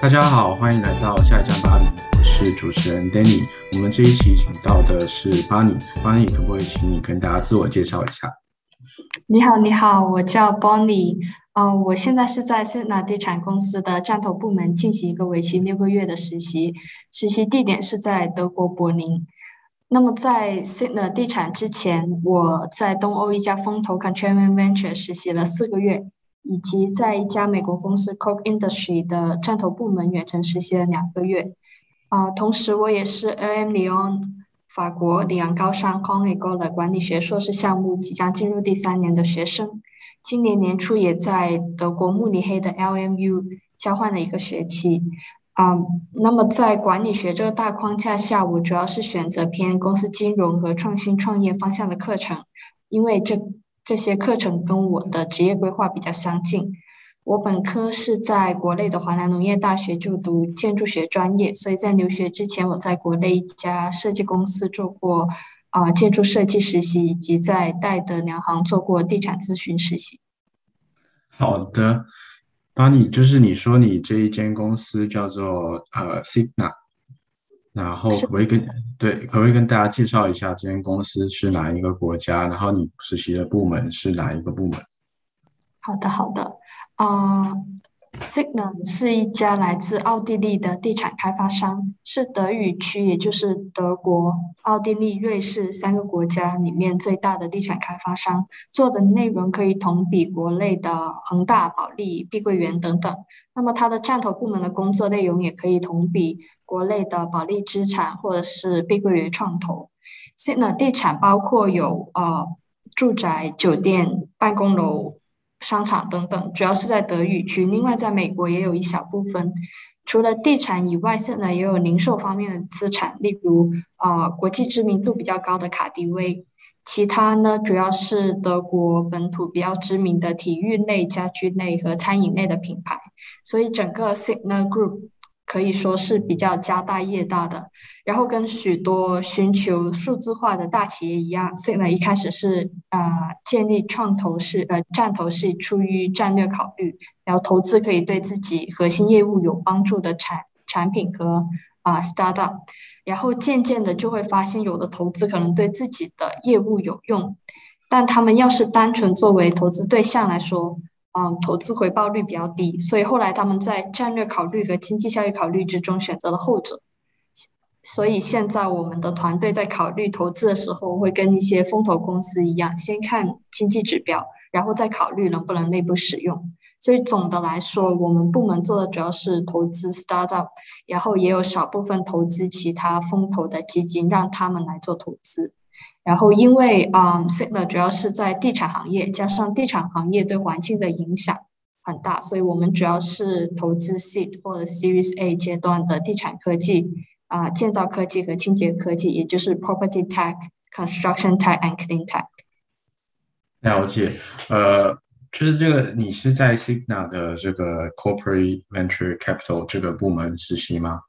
大家好，欢迎来到下一站巴黎，我是主持人 Danny。我们这一期请到的是巴尼，巴尼可不可以请你跟大家自我介绍一下？你好，你好，我叫 Bonnie，呃，我现在是在 Sina 地产公司的战投部门进行一个为期六个月的实习，实习地点是在德国柏林。那么在 Sina 地产之前，我在东欧一家风投 c o n t r a m Venture 实习了四个月。以及在一家美国公司 Coke Industry 的战投部门远程实习了两个月，啊，同时我也是 AM Lyon 法国里昂高商 c o n g e 的管理学硕士项目即将进入第三年的学生，今年年初也在德国慕尼黑的 LMU 交换了一个学期，啊，那么在管理学这个大框架下，我主要是选择偏公司金融和创新创业方向的课程，因为这。这些课程跟我的职业规划比较相近。我本科是在国内的华南农业大学就读建筑学专业，所以在留学之前，我在国内一家设计公司做过啊建筑设计实习，以及在戴德梁行做过地产咨询实习。好的，巴尼，就是你说你这一间公司叫做呃 Signa。然后可不可以跟对，可不可以跟大家介绍一下这间公司是哪一个国家？然后你实习的部门是哪一个部门？好的，好的，啊。Signal 是一家来自奥地利的地产开发商，是德语区，也就是德国、奥地利、瑞士三个国家里面最大的地产开发商。做的内容可以同比国内的恒大、保利、碧桂园等等。那么它的战投部门的工作内容也可以同比国内的保利资产或者是碧桂园创投。Signal 地产包括有呃住宅、酒店、办公楼。商场等等，主要是在德语区。另外，在美国也有一小部分。除了地产以外，现在也有零售方面的资产，例如啊，国际知名度比较高的卡迪威。其他呢，主要是德国本土比较知名的体育类、家居类和餐饮类的品牌。所以，整个 Signal Group。可以说是比较家大业大的，然后跟许多寻求数字化的大企业一样，Signa 一开始是啊建立创投是呃战投是出于战略考虑，然后投资可以对自己核心业务有帮助的产产品和啊 startup，然后渐渐的就会发现有的投资可能对自己的业务有用，但他们要是单纯作为投资对象来说。嗯，投资回报率比较低，所以后来他们在战略考虑和经济效益考虑之中选择了后者。所以现在我们的团队在考虑投资的时候，会跟一些风投公司一样，先看经济指标，然后再考虑能不能内部使用。所以总的来说，我们部门做的主要是投资 startup，然后也有少部分投资其他风投的基金，让他们来做投资。然后，因为啊，Signa 主要是在地产行业，加上地产行业对环境的影响很大，所以我们主要是投资 Seed 或者 Series A 阶段的地产科技啊，建造科技和清洁科技，也就是 Property Tech、Construction Tech and Clean Tech。了解，呃，就是这个，你是在 Signa 的这个 Corporate Venture Capital 这个部门实习吗？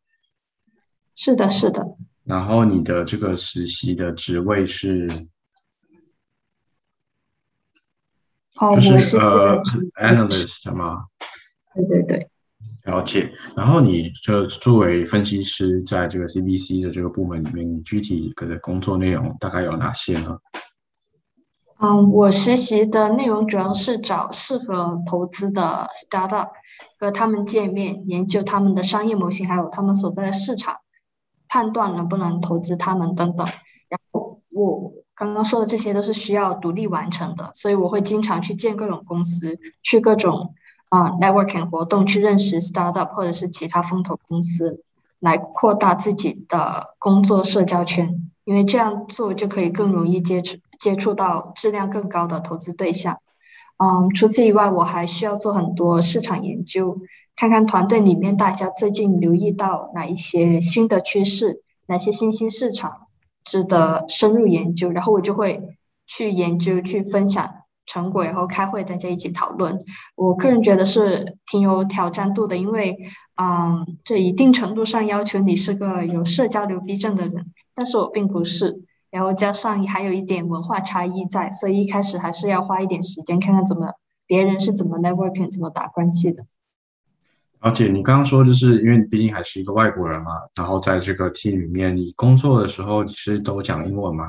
是的，是的。然后你的这个实习的职位是，就是呃，analyst 吗？对对对，了解。然后你就作为分析师，在这个 CBC 的这个部门里面，你具体的工作内容大概有哪些呢？嗯，我实习的内容主要是找适合投资的 startup，和他们见面，研究他们的商业模型，还有他们所在的市场。判断能不能投资他们等等，然后我刚刚说的这些都是需要独立完成的，所以我会经常去见各种公司，去各种啊 networking 活动，去认识 startup 或者是其他风投公司，来扩大自己的工作社交圈，因为这样做就可以更容易接触接触到质量更高的投资对象。嗯，除此以外，我还需要做很多市场研究。看看团队里面大家最近留意到哪一些新的趋势，哪些新兴市场值得深入研究，然后我就会去研究、去分享成果，然后开会大家一起讨论。我个人觉得是挺有挑战度的，因为，嗯，这一定程度上要求你是个有社交牛逼症的人，但是我并不是。然后加上还有一点文化差异在，所以一开始还是要花一点时间看看怎么别人是怎么 networking 怎么打关系的。而且你刚刚说，就是因为你毕竟还是一个外国人嘛，然后在这个 team 里面，你工作的时候你是都讲英文吗？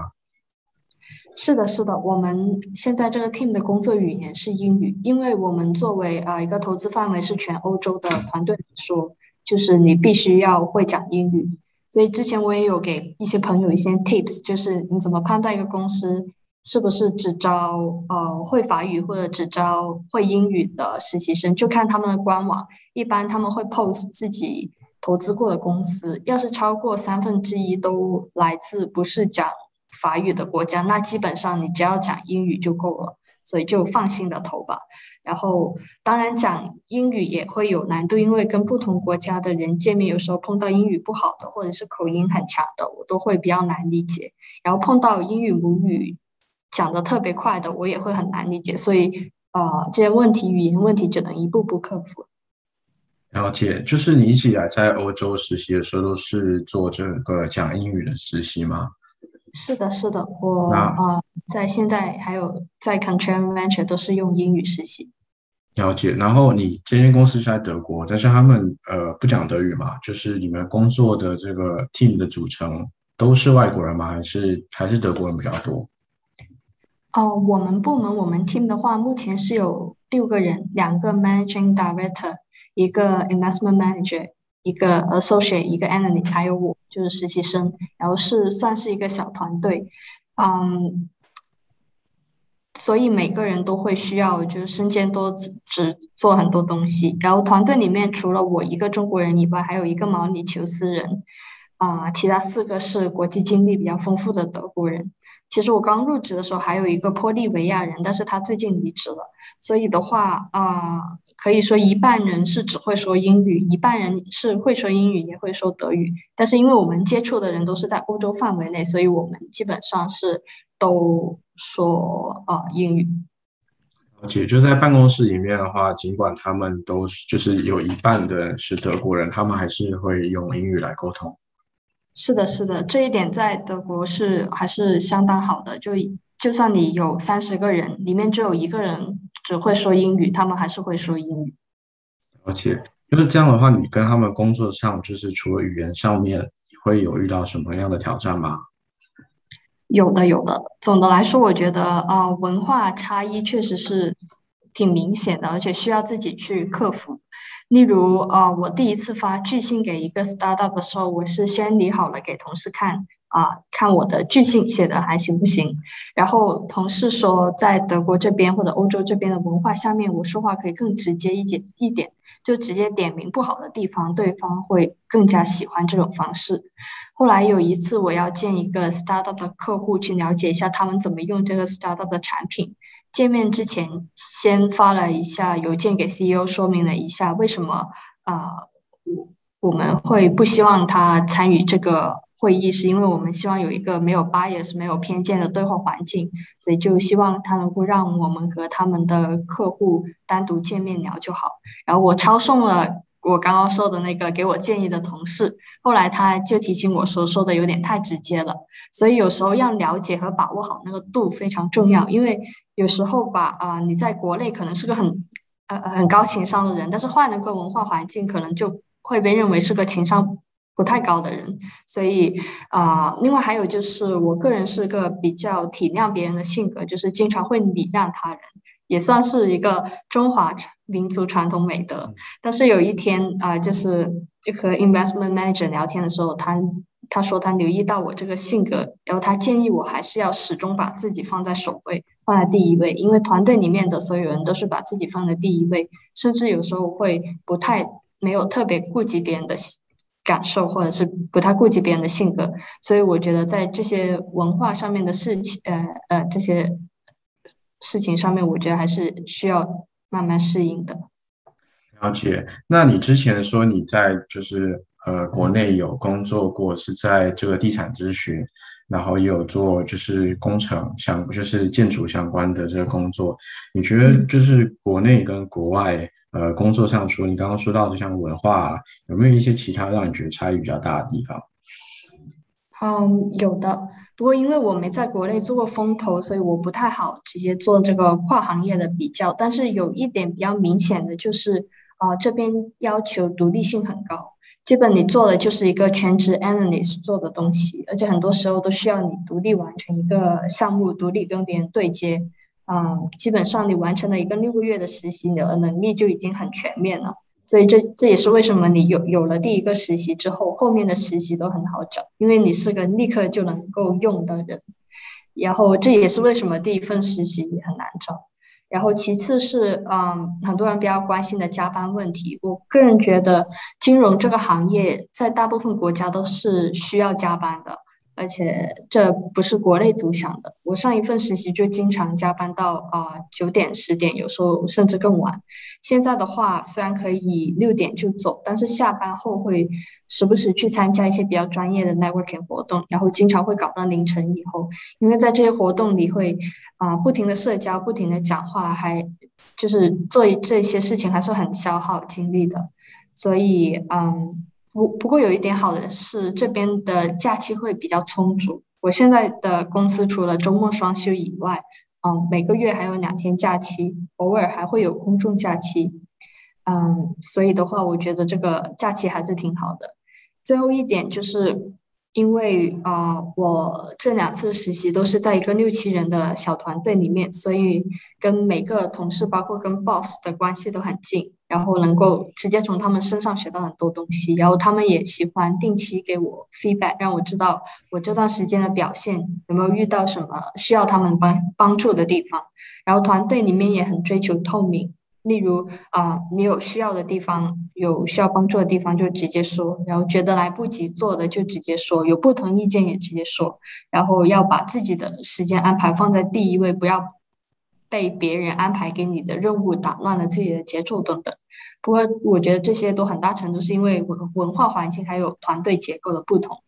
是的，是的，我们现在这个 team 的工作语言是英语，因为我们作为呃一个投资范围是全欧洲的团队来说，就是你必须要会讲英语。所以之前我也有给一些朋友一些 tips，就是你怎么判断一个公司是不是只招呃会法语或者只招会英语的实习生，就看他们的官网，一般他们会 post 自己投资过的公司，要是超过三分之一都来自不是讲法语的国家，那基本上你只要讲英语就够了，所以就放心的投吧。然后，当然讲英语也会有难度，因为跟不同国家的人见面，有时候碰到英语不好的，或者是口音很强的，我都会比较难理解。然后碰到英语母语讲的特别快的，我也会很难理解。所以，呃，这些问题，语言问题，只能一步步克服。了解，就是你一起来在欧洲实习的时候，都是做这个讲英语的实习吗？是的，是的，我啊，在现在还有在 Control Venture 都是用英语实习。了解，然后你这间公司是在德国，但是他们呃不讲德语嘛？就是你们工作的这个 team 的组成都是外国人吗？还是还是德国人比较多？哦，我们部门我们 team 的话，目前是有六个人，两个 managing director，一个 investment manager，一个 associate，一个 analyst，还有我就是实习生，然后是算是一个小团队，嗯。所以每个人都会需要，就是身兼多职，做很多东西。然后团队里面除了我一个中国人以外，还有一个毛里求斯人，啊，其他四个是国际经历比较丰富的德国人。其实我刚入职的时候还有一个玻利维亚人，但是他最近离职了。所以的话，啊，可以说一半人是只会说英语，一半人是会说英语也会说德语。但是因为我们接触的人都是在欧洲范围内，所以我们基本上是都。说啊英语，而且就在办公室里面的话，尽管他们都是就是有一半的是德国人，他们还是会用英语来沟通。是的，是的，这一点在德国是还是相当好的。就就算你有三十个人，里面只有一个人只会说英语，他们还是会说英语。而且就是这样的话，你跟他们工作上，就是除了语言上面，你会有遇到什么样的挑战吗？有的，有的。总的来说，我觉得啊，文化差异确实是挺明显的，而且需要自己去克服。例如，啊，我第一次发拒信给一个 startup 的时候，我是先理好了给同事看，啊，看我的拒信写的还行不行。然后同事说，在德国这边或者欧洲这边的文化下面，我说话可以更直接一点一点，就直接点名不好的地方，对方会更加喜欢这种方式。后来有一次，我要见一个 startup 的客户，去了解一下他们怎么用这个 startup 的产品。见面之前，先发了一下邮件给 CEO，说明了一下为什么啊，我我们会不希望他参与这个会议，是因为我们希望有一个没有 bias、没有偏见的对话环境，所以就希望他能够让我们和他们的客户单独见面聊就好。然后我抄送了。我刚刚说的那个给我建议的同事，后来他就提醒我说，说的有点太直接了，所以有时候要了解和把握好那个度非常重要。因为有时候吧，啊，你在国内可能是个很呃很高情商的人，但是换了个文化环境，可能就会被认为是个情商不太高的人。所以啊，另外还有就是，我个人是个比较体谅别人的性格，就是经常会礼让他人。也算是一个中华民族传统美德。但是有一天啊，就是和 investment manager 聊天的时候，他他说他留意到我这个性格，然后他建议我还是要始终把自己放在首位，放在第一位，因为团队里面的所有人都是把自己放在第一位，甚至有时候会不太没有特别顾及别人的感受，或者是不太顾及别人的性格。所以我觉得在这些文化上面的事情，呃呃这些。事情上面，我觉得还是需要慢慢适应的。了解。那你之前说你在就是呃国内有工作过，是在这个地产咨询，然后也有做就是工程相就是建筑相关的这个工作。你觉得就是国内跟国外呃工作上，除了你刚刚说到的像文化，有没有一些其他让你觉得差异比较大的地方？嗯，有的。不过因为我没在国内做过风投，所以我不太好直接做这个跨行业的比较。但是有一点比较明显的就是，啊，这边要求独立性很高，基本你做的就是一个全职 analyst 做的东西，而且很多时候都需要你独立完成一个项目，独立跟别人对接。嗯，基本上你完成了一个六个月的实习，你的能力就已经很全面了。所以这这也是为什么你有有了第一个实习之后，后面的实习都很好找，因为你是个立刻就能够用的人。然后这也是为什么第一份实习也很难找。然后其次是，嗯，很多人比较关心的加班问题。我个人觉得，金融这个行业在大部分国家都是需要加班的。而且这不是国内独享的。我上一份实习就经常加班到啊九点十点，有时候甚至更晚。现在的话，虽然可以六点就走，但是下班后会时不时去参加一些比较专业的 networking 活动，然后经常会搞到凌晨以后。因为在这些活动里会啊不停的社交，不停的讲话，还就是做这些事情还是很消耗精力的。所以嗯。不不过有一点好的是，这边的假期会比较充足。我现在的公司除了周末双休以外，嗯，每个月还有两天假期，偶尔还会有公众假期，嗯，所以的话，我觉得这个假期还是挺好的。最后一点就是。因为啊，我这两次实习都是在一个六七人的小团队里面，所以跟每个同事，包括跟 boss 的关系都很近，然后能够直接从他们身上学到很多东西，然后他们也喜欢定期给我 feedback，让我知道我这段时间的表现有没有遇到什么需要他们帮帮助的地方，然后团队里面也很追求透明。例如啊，你有需要的地方，有需要帮助的地方就直接说，然后觉得来不及做的就直接说，有不同意见也直接说，然后要把自己的时间安排放在第一位，不要被别人安排给你的任务打乱了自己的节奏等等。不过我觉得这些都很大程度是因为文文化环境还有团队结构的不同。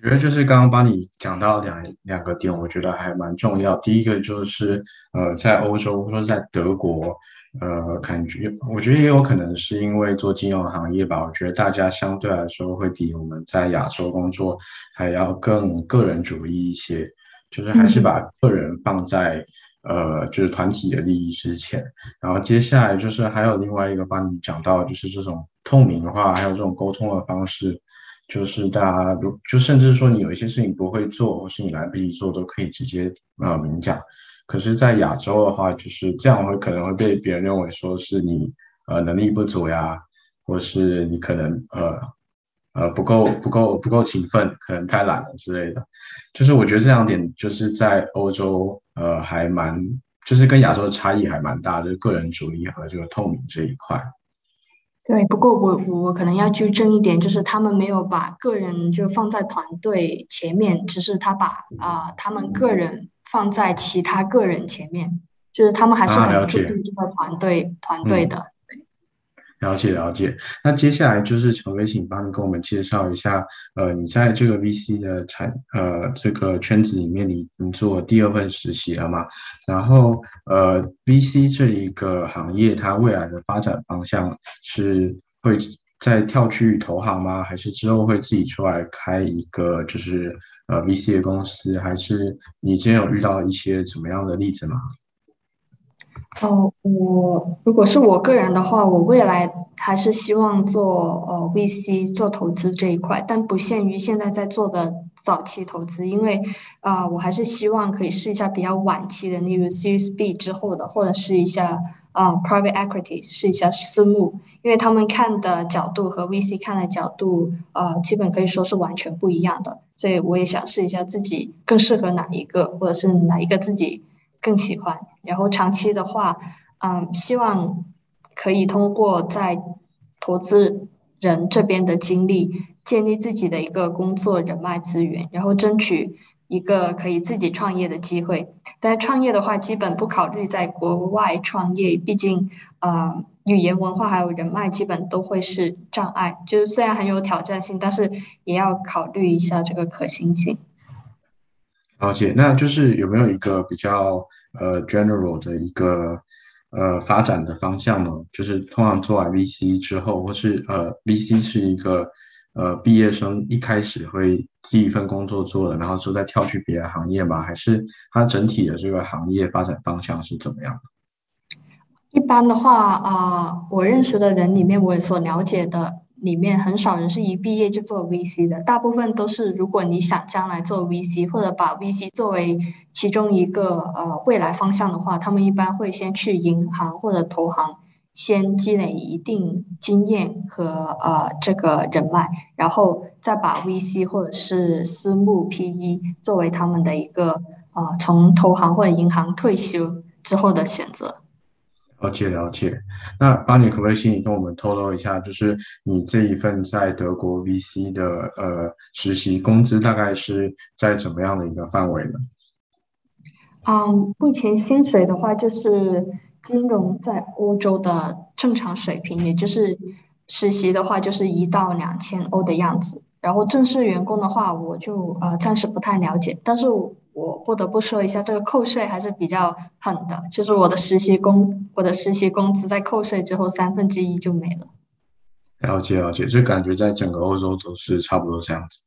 我觉得就是刚刚帮你讲到两两个点，我觉得还蛮重要。第一个就是呃，在欧洲或者在德国，呃，感觉我觉得也有可能是因为做金融行业吧。我觉得大家相对来说会比我们在亚洲工作还要更个人主义一些，就是还是把个人放在呃就是团体的利益之前。然后接下来就是还有另外一个帮你讲到，就是这种透明化，还有这种沟通的方式。就是大家如就甚至说你有一些事情不会做，或是你来不及做，都可以直接呃明讲。可是，在亚洲的话，就是这样会可能会被别人认为说是你呃能力不足呀，或是你可能呃呃不够不够不够勤奋，可能太懒了之类的。就是我觉得这两点就是在欧洲呃还蛮就是跟亚洲的差异还蛮大，就是个人主义和这个透明这一块。对，不过我我可能要纠正一点，就是他们没有把个人就放在团队前面，只是他把啊他们个人放在其他个人前面，就是他们还是很注重这个团队团队的。了解了解，那接下来就是陈伟，请帮你跟我们介绍一下，呃，你在这个 VC 的产呃这个圈子里面，你你做第二份实习了吗？然后呃，VC 这一个行业，它未来的发展方向是会再跳去投行吗？还是之后会自己出来开一个就是呃 VC 的公司？还是你之前有遇到一些怎么样的例子吗？哦，我如果是我个人的话，我未来还是希望做呃 VC 做投资这一块，但不限于现在在做的早期投资，因为啊，我还是希望可以试一下比较晚期的，例如 Series B 之后的，或者试一下啊 Private Equity，试一下私募，因为他们看的角度和 VC 看的角度，呃，基本可以说是完全不一样的，所以我也想试一下自己更适合哪一个，或者是哪一个自己。更喜欢，然后长期的话，嗯，希望可以通过在投资人这边的经历，建立自己的一个工作人脉资源，然后争取一个可以自己创业的机会。但创业的话，基本不考虑在国外创业，毕竟，呃，语言文化还有人脉，基本都会是障碍。就是虽然很有挑战性，但是也要考虑一下这个可行性。了解，那就是有没有一个比较呃 general 的一个呃发展的方向呢？就是通常做完 VC 之后，或是呃 VC 是一个呃毕业生一开始会第一份工作做了，然后之后再跳去别的行业吗？还是他整体的这个行业发展方向是怎么样？一般的话，啊，我认识的人里面，我所了解的里面，很少人是一毕业就做 VC 的，大部分都是如果你想将来做 VC，或者把 VC 作为其中一个呃未来方向的话，他们一般会先去银行或者投行，先积累一定经验和呃这个人脉，然后再把 VC 或者是私募 PE 作为他们的一个呃从投行或者银行退休之后的选择。了解了解，那巴尼可不可以请你跟我们透露一下，就是你这一份在德国 VC 的呃实习工资大概是在怎么样的一个范围呢？嗯，目前薪水的话，就是金融在欧洲的正常水平，也就是实习的话就是一到两千欧的样子。然后正式员工的话，我就呃暂时不太了解，但是我。我不得不说一下，这个扣税还是比较狠的，就是我的实习工，我的实习工资在扣税之后三分之一就没了。了解了解，就感觉在整个欧洲都是差不多这样子。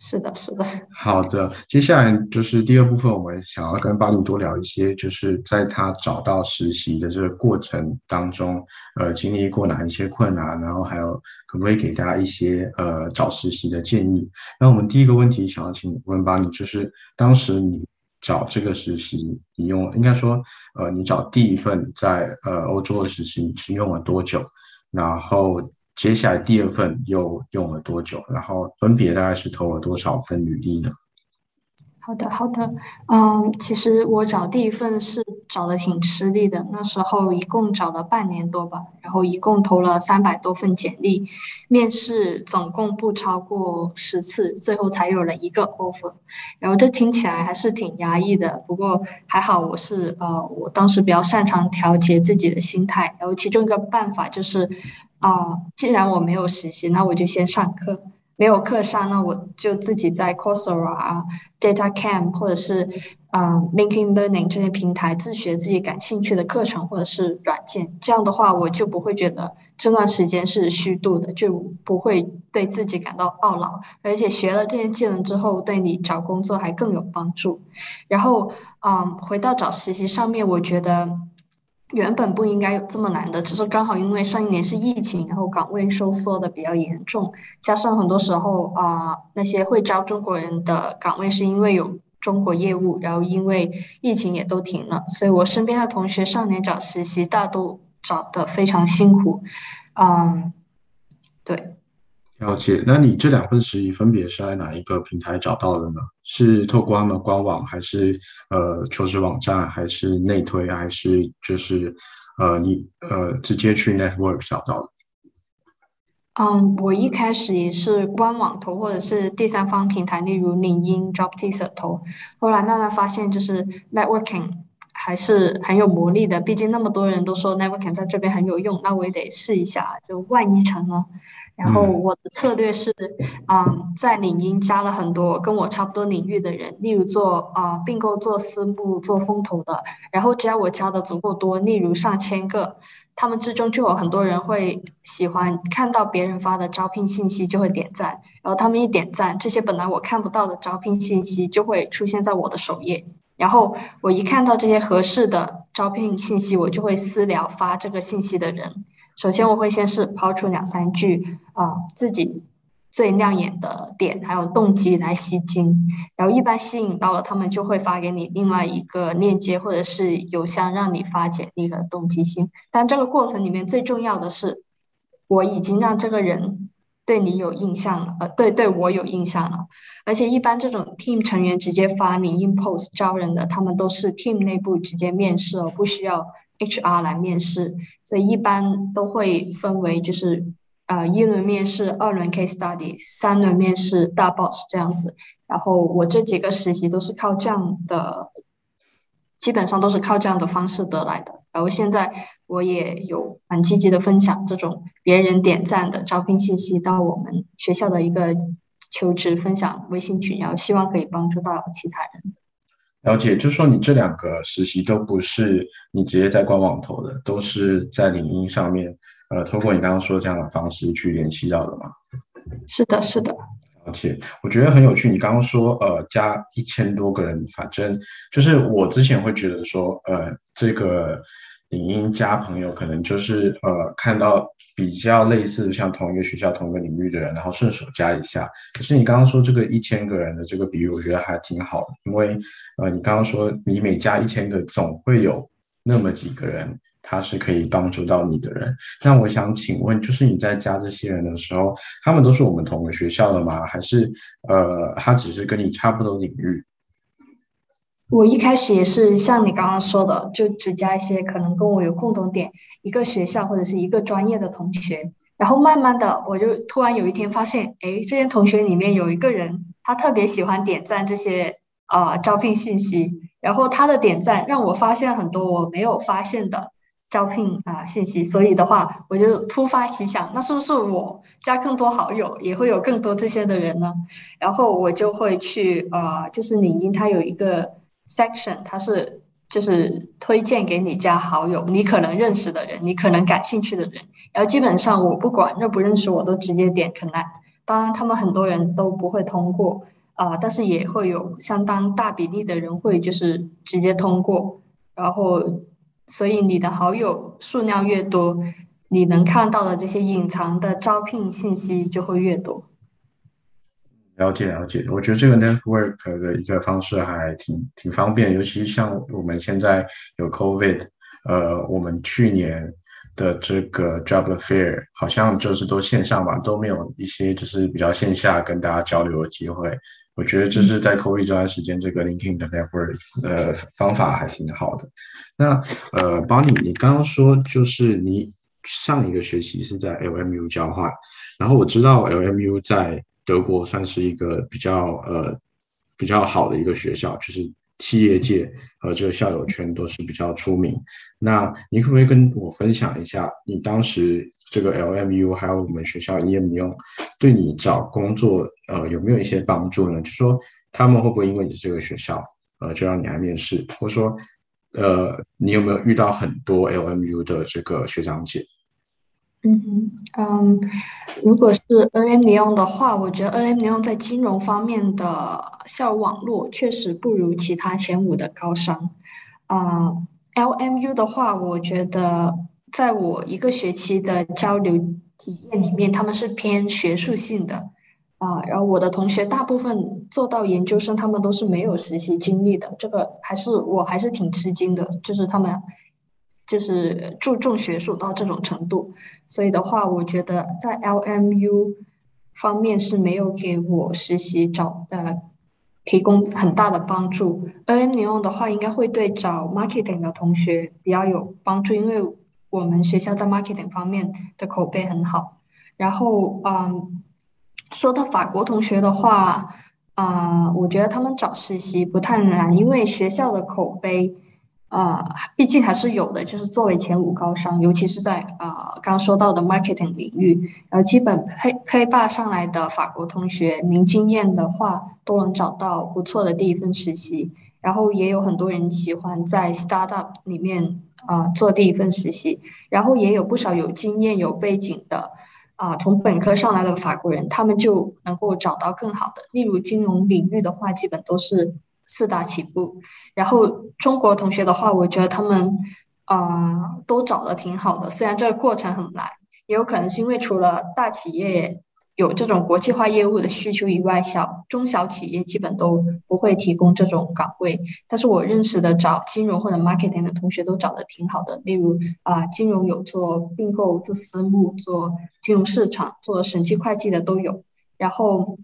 是的，是的。好的，接下来就是第二部分，我们想要跟巴尼多聊一些，就是在他找到实习的这个过程当中，呃，经历过哪一些困难，然后还有可不可以给大家一些呃找实习的建议？那我们第一个问题想要请问巴尼，就是当时你找这个实习，你用应该说，呃，你找第一份在呃欧洲的实习你是用了多久？然后。接下来第二份又用了多久？然后分别大概是投了多少份履历呢？好的，好的，嗯，其实我找第一份是找的挺吃力的，那时候一共找了半年多吧，然后一共投了三百多份简历，面试总共不超过十次，最后才有了一个 offer。然后这听起来还是挺压抑的，不过还好我是呃，我当时比较擅长调节自己的心态，然后其中一个办法就是。啊，既然我没有实习，那我就先上课。没有课上，那我就自己在 Coursera 啊、DataCamp 或者是嗯 LinkedIn Learning 这些平台自学自己感兴趣的课程或者是软件。这样的话，我就不会觉得这段时间是虚度的，就不会对自己感到懊恼。而且学了这些技能之后，对你找工作还更有帮助。然后，嗯，回到找实习上面，我觉得。原本不应该有这么难的，只是刚好因为上一年是疫情，然后岗位收缩的比较严重，加上很多时候啊那些会招中国人的岗位是因为有中国业务，然后因为疫情也都停了，所以我身边的同学上年找实习大都找的非常辛苦，嗯，对。了解，那你这两份实习分别是在哪一个平台找到的呢？是透过他们官网，还是呃求职网站，还是内推，还是就是呃你呃直接去 Network 找到的？嗯，我一开始也是官网投，或者是第三方平台，例如领英、JobTeaser 投。后来慢慢发现，就是 Networking 还是很有魔力的。毕竟那么多人都说 Networking 在这边很有用，那我也得试一下，就万一成了。然后我的策略是，嗯，在领英加了很多跟我差不多领域的人，例如做啊并购、做私募、做风投的。然后只要我加的足够多，例如上千个，他们之中就有很多人会喜欢看到别人发的招聘信息就会点赞，然后他们一点赞，这些本来我看不到的招聘信息就会出现在我的首页。然后我一看到这些合适的招聘信息，我就会私聊发这个信息的人。首先，我会先是抛出两三句啊自己最亮眼的点，还有动机来吸睛，然后一般吸引到了，他们就会发给你另外一个链接或者是邮箱，让你发简历和动机信。但这个过程里面最重要的是，我已经让这个人对你有印象了，呃，对对我有印象了。而且一般这种 team 成员直接发你 in post 招人的，他们都是 team 内部直接面试哦，不需要。HR 来面试，所以一般都会分为就是呃一轮面试、二轮 case study、三轮面试大 boss 这样子。然后我这几个实习都是靠这样的，基本上都是靠这样的方式得来的。然后现在我也有蛮积极的分享这种别人点赞的招聘信息到我们学校的一个求职分享微信群，然后希望可以帮助到其他人。了解，就说你这两个实习都不是你直接在官网投的，都是在领英上面，呃，通过你刚刚说这样的方式去联系到的嘛？是的，是的。而且我觉得很有趣，你刚刚说呃加一千多个人，反正就是我之前会觉得说呃这个影音加朋友可能就是呃看到比较类似像同一个学校同一个领域的人，然后顺手加一下。可是你刚刚说这个一千个人的这个比喻，我觉得还挺好的，因为呃你刚刚说你每加一千个，总会有那么几个人。他是可以帮助到你的人。那我想请问，就是你在加这些人的时候，他们都是我们同个学校的吗？还是呃，他只是跟你差不多领域？我一开始也是像你刚刚说的，就只加一些可能跟我有共同点、一个学校或者是一个专业的同学。然后慢慢的，我就突然有一天发现，哎，这些同学里面有一个人，他特别喜欢点赞这些啊招聘信息，然后他的点赞让我发现很多我没有发现的。招聘啊信息，所以的话，我就突发奇想，那是不是我加更多好友，也会有更多这些的人呢？然后我就会去呃，就是领英它有一个 section，它是就是推荐给你加好友，你可能认识的人，你可能感兴趣的人。然后基本上我不管认不认识，我都直接点 connect。当然，他们很多人都不会通过啊，但是也会有相当大比例的人会就是直接通过，然后。所以你的好友数量越多，你能看到的这些隐藏的招聘信息就会越多。了解了解，我觉得这个 network 的一个方式还挺挺方便，尤其像我们现在有 COVID，呃，我们去年的这个 job fair 好像就是都线上吧，都没有一些就是比较线下跟大家交流的机会。我觉得这是在 COVID 这段时间，这个 LinkedIn 的 network 呃方法还挺好的。那呃，Bonnie，你刚刚说就是你上一个学期是在 LMU 交换，然后我知道 LMU 在德国算是一个比较呃比较好的一个学校，就是企业界和这个校友圈都是比较出名。那你可不可以跟我分享一下你当时？这个 LMU 还有我们学校 EMU 对你找工作呃有没有一些帮助呢？就说他们会不会因为你是这个学校呃就让你来面试，或者说呃你有没有遇到很多 LMU 的这个学长姐？嗯嗯，如果是 NMU 的话，我觉得 NMU 在金融方面的校友网络确实不如其他前五的高商。啊，LMU 的话，我觉得。在我一个学期的交流体验里面，他们是偏学术性的啊。然后我的同学大部分做到研究生，他们都是没有实习经历的。这个还是我还是挺吃惊的，就是他们就是注重学术到这种程度。所以的话，我觉得在 LMU 方面是没有给我实习找呃提供很大的帮助。NMU 的话，应该会对找 marketing 的同学比较有帮助，因为。我们学校在 marketing 方面的口碑很好，然后嗯，说到法国同学的话，啊，我觉得他们找实习不太难，因为学校的口碑，啊，毕竟还是有的，就是作为前五高商，尤其是在啊刚说到的 marketing 领域，呃基本配配霸上来的法国同学，零经验的话都能找到不错的第一份实习，然后也有很多人喜欢在 startup 里面。啊，做第一份实习，然后也有不少有经验、有背景的啊，从本科上来的法国人，他们就能够找到更好的。例如金融领域的话，基本都是四大起步。然后中国同学的话，我觉得他们啊都找的挺好的，虽然这个过程很难，也有可能是因为除了大企业。有这种国际化业务的需求以外，小中小企业基本都不会提供这种岗位。但是我认识的找金融或者 marketing 的同学都找的挺好的。例如啊，金融有做并购、做私募、做金融市场、做审计会计的都有。然后，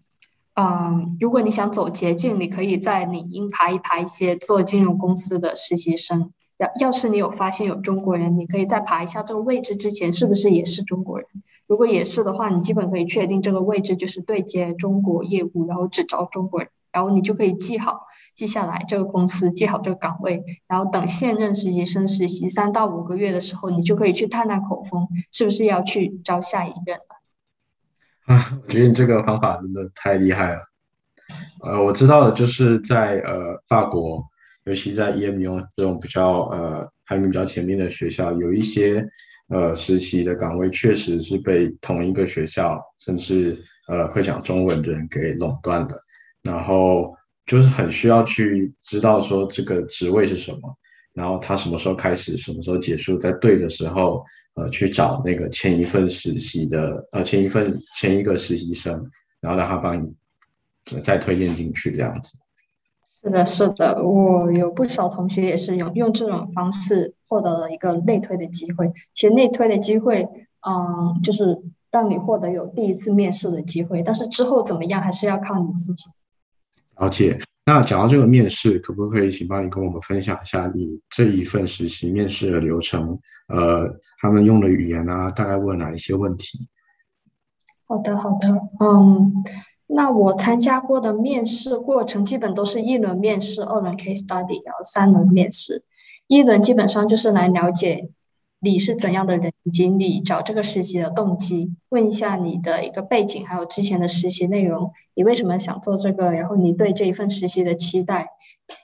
嗯，如果你想走捷径，你可以在领英排一排一些做金融公司的实习生。要要是你有发现有中国人，你可以在排一下这个位置之前是不是也是中国人。如果也是的话，你基本可以确定这个位置就是对接中国业务，然后只招中国人，然后你就可以记好记下来这个公司，记好这个岗位，然后等现任实习生实习三到五个月的时候，你就可以去探探口风，是不是要去招下一任了？啊，我觉得你这个方法真的太厉害了。呃，我知道的就是在呃法国，尤其在 EMU 这种比较呃排名比较前面的学校，有一些。呃，实习的岗位确实是被同一个学校，甚至呃会讲中文的人给垄断的，然后就是很需要去知道说这个职位是什么，然后他什么时候开始，什么时候结束，在对的时候，呃去找那个前一份实习的，呃前一份前一个实习生，然后让他帮你再推荐进去这样子。是的，是的，我有不少同学也是用用这种方式获得了一个内推的机会。其实内推的机会，嗯，就是让你获得有第一次面试的机会，但是之后怎么样还是要靠你自己。了解。那讲到这个面试，可不可以请帮你跟我们分享一下你这一份实习面试的流程？呃，他们用的语言啊，大概问哪一些问题？好的，好的，嗯。那我参加过的面试过程，基本都是一轮面试、二轮 case study，然后三轮面试。一轮基本上就是来了解你是怎样的人，以及你找这个实习的动机，问一下你的一个背景，还有之前的实习内容，你为什么想做这个，然后你对这一份实习的期待，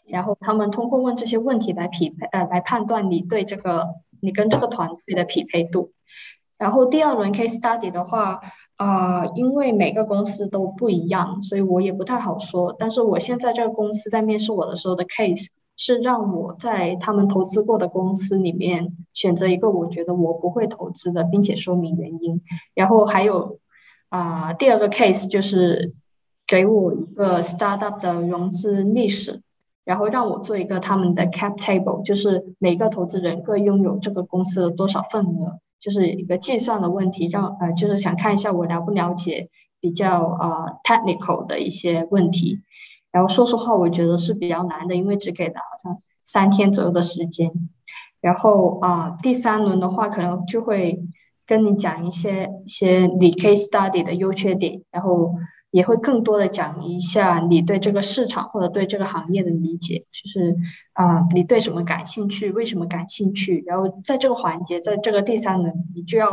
然后他们通过问这些问题来匹配，呃，来判断你对这个你跟这个团队的匹配度。然后第二轮 case study 的话。啊，因为每个公司都不一样，所以我也不太好说。但是我现在这个公司在面试我的时候的 case 是让我在他们投资过的公司里面选择一个我觉得我不会投资的，并且说明原因。然后还有啊，第二个 case 就是给我一个 startup 的融资历史，然后让我做一个他们的 cap table，就是每个投资人各拥有这个公司的多少份额。就是一个计算的问题，让呃，就是想看一下我了不了解比较呃 technical 的一些问题。然后说实话，我觉得是比较难的，因为只给了好像三天左右的时间。然后啊，第三轮的话，可能就会跟你讲一些一些你 case study 的优缺点，然后。也会更多的讲一下你对这个市场或者对这个行业的理解，就是啊，你对什么感兴趣，为什么感兴趣？然后在这个环节，在这个第三轮，你就要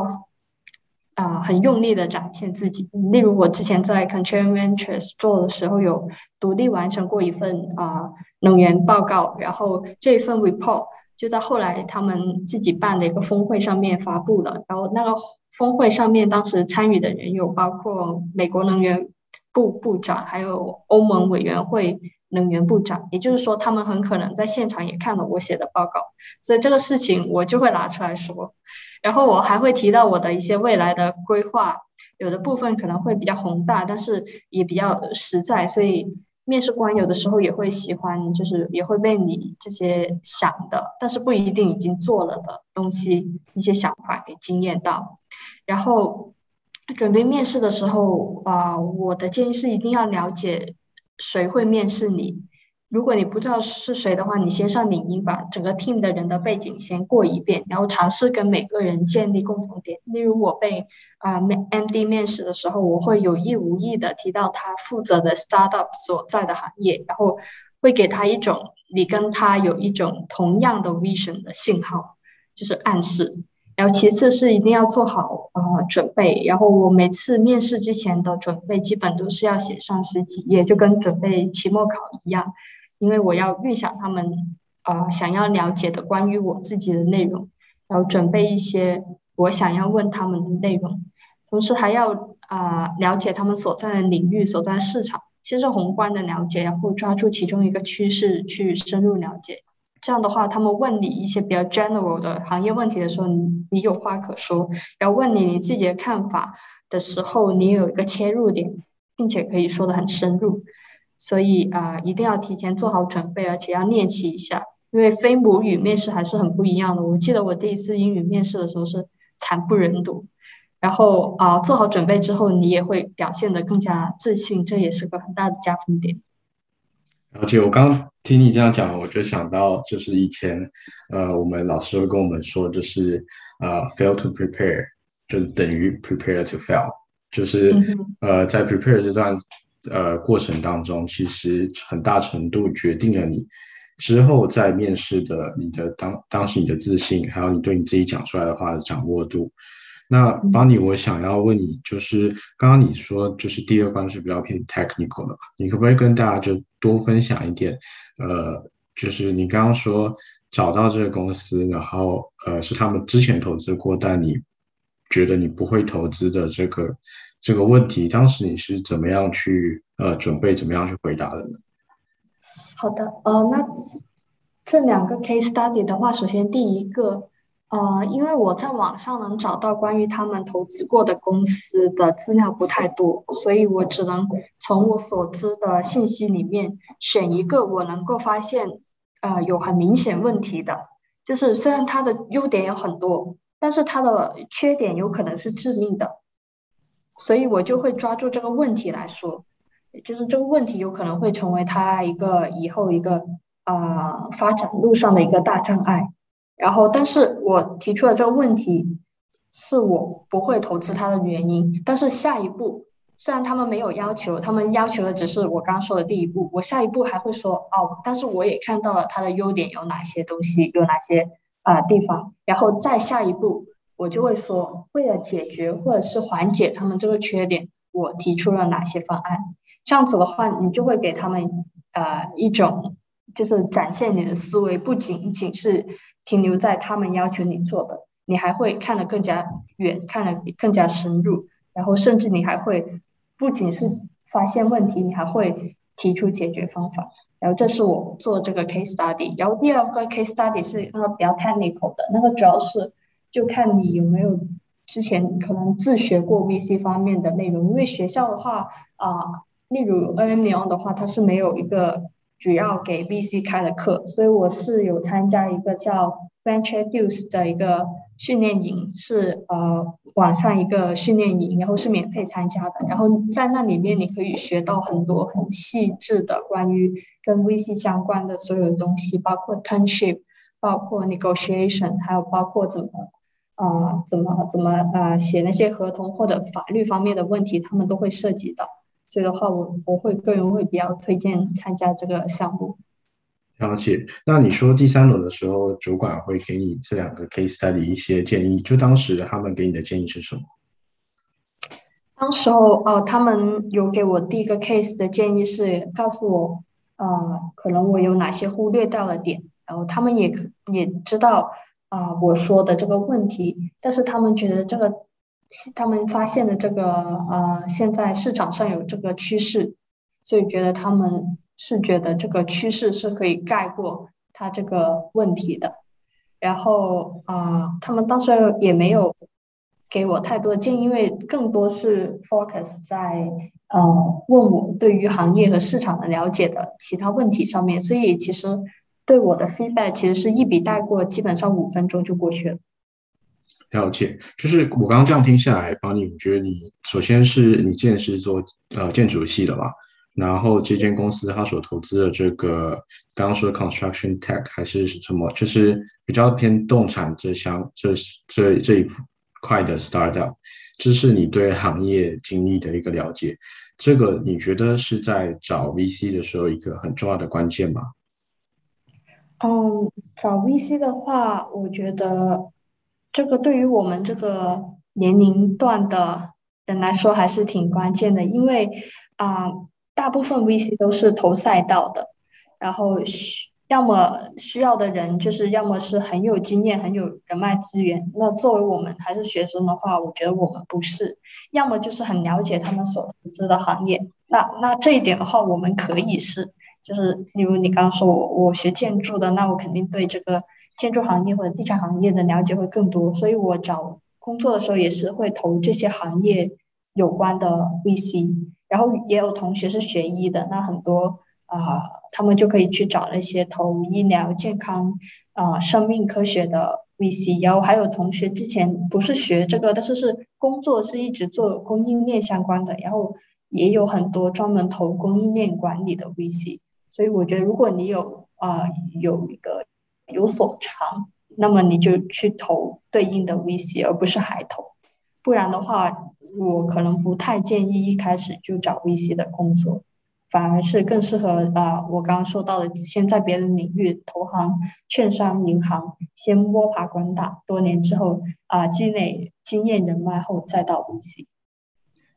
啊很用力的展现自己。例如我之前在 Control Ventures 做的时候，有独立完成过一份啊能源报告，然后这一份 report 就在后来他们自己办的一个峰会上面发布了。然后那个峰会上面当时参与的人有包括美国能源。部部长还有欧盟委员会能源部长，也就是说，他们很可能在现场也看了我写的报告，所以这个事情我就会拿出来说。然后我还会提到我的一些未来的规划，有的部分可能会比较宏大，但是也比较实在，所以面试官有的时候也会喜欢，就是也会被你这些想的，但是不一定已经做了的东西一些想法给惊艳到，然后。准备面试的时候，啊，我的建议是一定要了解谁会面试你。如果你不知道是谁的话，你先上领英，把整个 team 的人的背景先过一遍，然后尝试跟每个人建立共同点。例如我被啊 MD 面试的时候，我会有意无意的提到他负责的 startup 所在的行业，然后会给他一种你跟他有一种同样的 vision 的信号，就是暗示。然后其次是一定要做好呃准备，然后我每次面试之前的准备基本都是要写上十几页，就跟准备期末考一样，因为我要预想他们呃想要了解的关于我自己的内容，然后准备一些我想要问他们的内容，同时还要啊了解他们所在的领域、所在市场，先是宏观的了解，然后抓住其中一个趋势去深入了解。这样的话，他们问你一些比较 general 的行业问题的时候，你你有话可说；然后问你你自己的看法的时候，你有一个切入点，并且可以说的很深入。所以啊，一定要提前做好准备，而且要练习一下，因为非母语面试还是很不一样的。我记得我第一次英语面试的时候是惨不忍睹。然后啊，做好准备之后，你也会表现得更加自信，这也是个很大的加分点。而且我刚听你这样讲，我就想到，就是以前，呃，我们老师会跟我们说，就是呃，fail to prepare 就等于 prepare to fail，就是呃，在 prepare 这段呃过程当中，其实很大程度决定了你之后在面试的你的当当时你的自信，还有你对你自己讲出来的话的掌握度。那邦尼，我想要问你，就是刚刚你说，就是第二关是比较偏 technical 的，你可不可以跟大家就多分享一点？呃，就是你刚刚说找到这个公司，然后呃是他们之前投资过，但你觉得你不会投资的这个这个问题，当时你是怎么样去呃准备，怎么样去回答的呢？好的，呃，那这两个 case study 的话，首先第一个。呃，因为我在网上能找到关于他们投资过的公司的资料不太多，所以我只能从我所知的信息里面选一个我能够发现，呃，有很明显问题的。就是虽然它的优点有很多，但是它的缺点有可能是致命的，所以我就会抓住这个问题来说，就是这个问题有可能会成为他一个以后一个呃发展路上的一个大障碍。然后，但是我提出的这个问题是我不会投资它的原因。但是下一步，虽然他们没有要求，他们要求的只是我刚刚说的第一步。我下一步还会说哦，但是我也看到了它的优点有哪些东西，有哪些啊地方。然后再下一步，我就会说，为了解决或者是缓解他们这个缺点，我提出了哪些方案。这样子的话，你就会给他们呃一种，就是展现你的思维，不仅仅是。停留在他们要求你做的，你还会看得更加远，看得更加深入，然后甚至你还会不仅是发现问题，你还会提出解决方法。然后这是我做这个 case study。然后第二个 case study 是那个比较 technical 的，那个主要是就看你有没有之前可能自学过 VC 方面的内容，因为学校的话啊，例如 AM Neon 的话，它是没有一个。主要给 VC 开的课，所以我是有参加一个叫 Ventureduce 的一个训练营，是呃网上一个训练营，然后是免费参加的。然后在那里面你可以学到很多很细致的关于跟 VC 相关的所有东西，包括 Turnship，包括 Negotiation，还有包括怎么呃怎么怎么呃写那些合同或者法律方面的问题，他们都会涉及到。所以的话，我我会个人会比较推荐参加这个项目。了解。那你说第三轮的时候，主管会给你这两个 case study 一些建议，就当时他们给你的建议是什么？当时候，呃，他们有给我第一个 case 的建议是告诉我，呃，可能我有哪些忽略掉了点，然后他们也也知道啊我说的这个问题，但是他们觉得这个。他们发现的这个呃，现在市场上有这个趋势，所以觉得他们是觉得这个趋势是可以盖过他这个问题的。然后啊，他们当时也没有给我太多的建议，因为更多是 focus 在呃问我对于行业和市场的了解的其他问题上面，所以其实对我的 feedback 其实是一笔带过，基本上五分钟就过去了。了解，就是我刚刚这样听下来，帮你，我觉得你首先是你建是做呃建筑系的嘛，然后这间公司它所投资的这个刚刚说的 construction tech 还是什么，就是比较偏动产这项这这这一块的 startup，这是你对行业经历的一个了解，这个你觉得是在找 VC 的时候一个很重要的关键吗？嗯，找 VC 的话，我觉得。这个对于我们这个年龄段的人来说还是挺关键的，因为啊，大部分 VC 都是投赛道的，然后需要么需要的人就是要么是很有经验、很有人脉资源。那作为我们还是学生的话，我觉得我们不是，要么就是很了解他们所投资的行业。那那这一点的话，我们可以是，就是例如你刚刚说我我学建筑的，那我肯定对这个。建筑行业或者地产行业的了解会更多，所以我找工作的时候也是会投这些行业有关的 VC。然后也有同学是学医的，那很多啊，他们就可以去找那些投医疗健康啊、生命科学的 VC。然后还有同学之前不是学这个，但是是工作是一直做供应链相关的，然后也有很多专门投供应链管理的 VC。所以我觉得，如果你有啊有一个。有所长，那么你就去投对应的 VC，而不是海投。不然的话，我可能不太建议一开始就找 VC 的工作，反而是更适合啊，我刚刚说到的，先在别的领域投行、券商、银行先摸爬滚打，多年之后啊，积累经验人脉后再到 VC。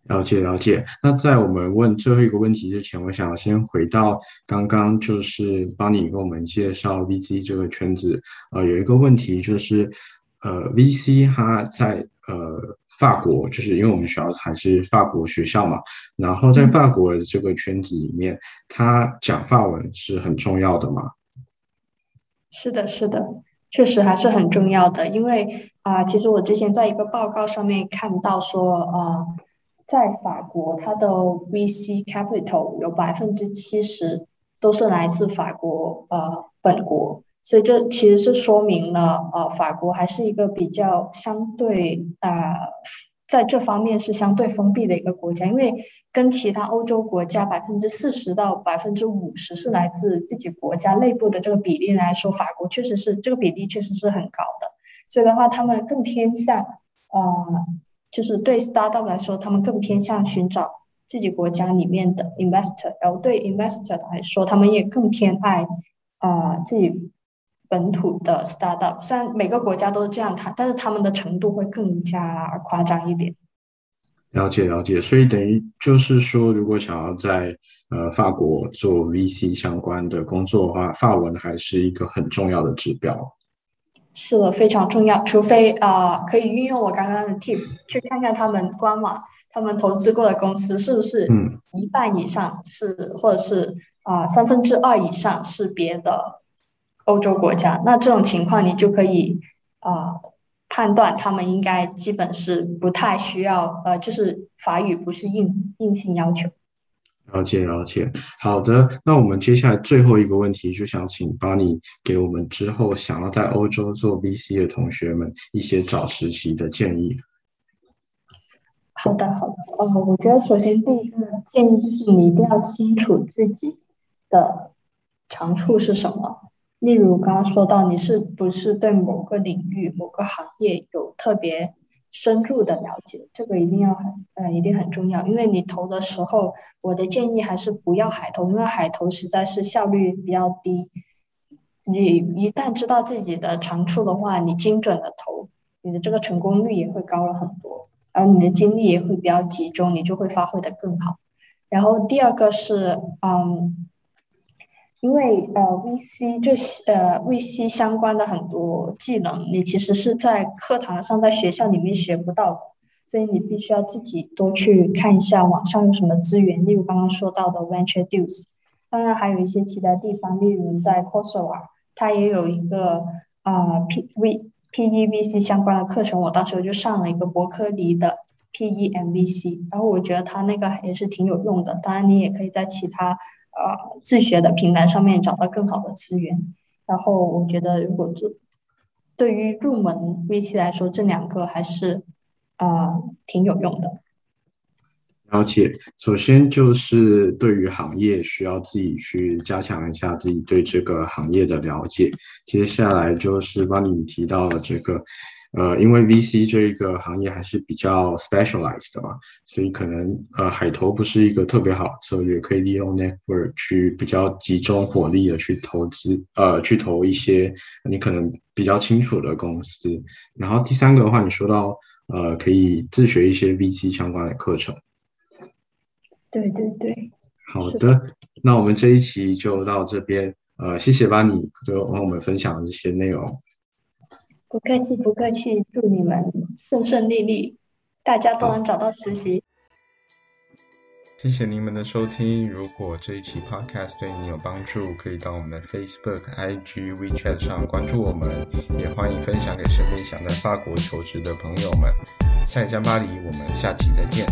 了解了解。那在我们问最后一个问题之前，我想先回到刚刚，就是帮你给我们介绍 VC 这个圈子。呃，有一个问题就是，呃，VC 它在呃法国，就是因为我们学校还是法国学校嘛，然后在法国的这个圈子里面，他讲法文是很重要的嘛？是的，是的，确实还是很重要的。因为啊，其实我之前在一个报告上面看到说，呃，在法国，它的 VC capital 有百分之七十都是来自法国呃本国。所以这其实是说明了，呃，法国还是一个比较相对呃，在这方面是相对封闭的一个国家，因为跟其他欧洲国家百分之四十到百分之五十是来自自己国家内部的这个比例来说，法国确实是这个比例确实是很高的。所以的话，他们更偏向，呃，就是对 startup 来说，他们更偏向寻找自己国家里面的 investor，然后对 investor 来说，他们也更偏爱啊自己。本土的 startup 虽然每个国家都是这样谈，但是他们的程度会更加夸张一点。了解了解，所以等于就是说，如果想要在呃法国做 VC 相关的工作的话，法文还是一个很重要的指标。是的，非常重要。除非啊，可以运用我刚刚的 tips 去看看他们官网，他们投资过的公司是不是一半以上是，或者是啊三分之二以上是别的。欧洲国家，那这种情况你就可以啊判断他们应该基本是不太需要呃，就是法语不是硬硬性要求。了解了解，好的，那我们接下来最后一个问题，就想请巴尼给我们之后想要在欧洲做 VC 的同学们一些找实习的建议。好的好的，呃，我觉得首先第一个建议就是你一定要清楚自己的长处是什么。例如刚刚说到，你是不是对某个领域、某个行业有特别深入的了解？这个一定要很，呃，一定很重要。因为你投的时候，我的建议还是不要海投，因为海投实在是效率比较低。你一旦知道自己的长处的话，你精准的投，你的这个成功率也会高了很多，然后你的精力也会比较集中，你就会发挥的更好。然后第二个是，嗯。因为呃，VC 这些呃，VC 相关的很多技能，你其实是在课堂上、在学校里面学不到的，所以你必须要自己多去看一下网上有什么资源，例如刚刚说到的 Venture Dues，当然还有一些其他地方，例如在 Coursera，它也有一个啊 PV PEVC 相关的课程，我当时候就上了一个伯克利的 PEMVC，然后我觉得它那个也是挺有用的，当然你也可以在其他。呃，自学的平台上面找到更好的资源，然后我觉得如果做对于入门 VC 来说，这两个还是呃挺有用的。了解，首先就是对于行业需要自己去加强一下自己对这个行业的了解，接下来就是帮你提到了这个。呃，因为 VC 这个行业还是比较 specialized 的嘛，所以可能呃海投不是一个特别好的策略，可以利用 network 去比较集中火力的去投资，呃，去投一些你可能比较清楚的公司。然后第三个的话，你说到呃可以自学一些 VC 相关的课程。对对对。好的，那我们这一期就到这边，呃，谢谢巴尼就帮我们分享这些内容。不客气，不客气。祝你们顺顺利利，大家都能找到实习。谢谢你们的收听。如果这一期 podcast 对你有帮助，可以到我们的 Facebook、IG、WeChat 上关注我们，也欢迎分享给身边想在法国求职的朋友们。下一站巴黎，我们下期再见。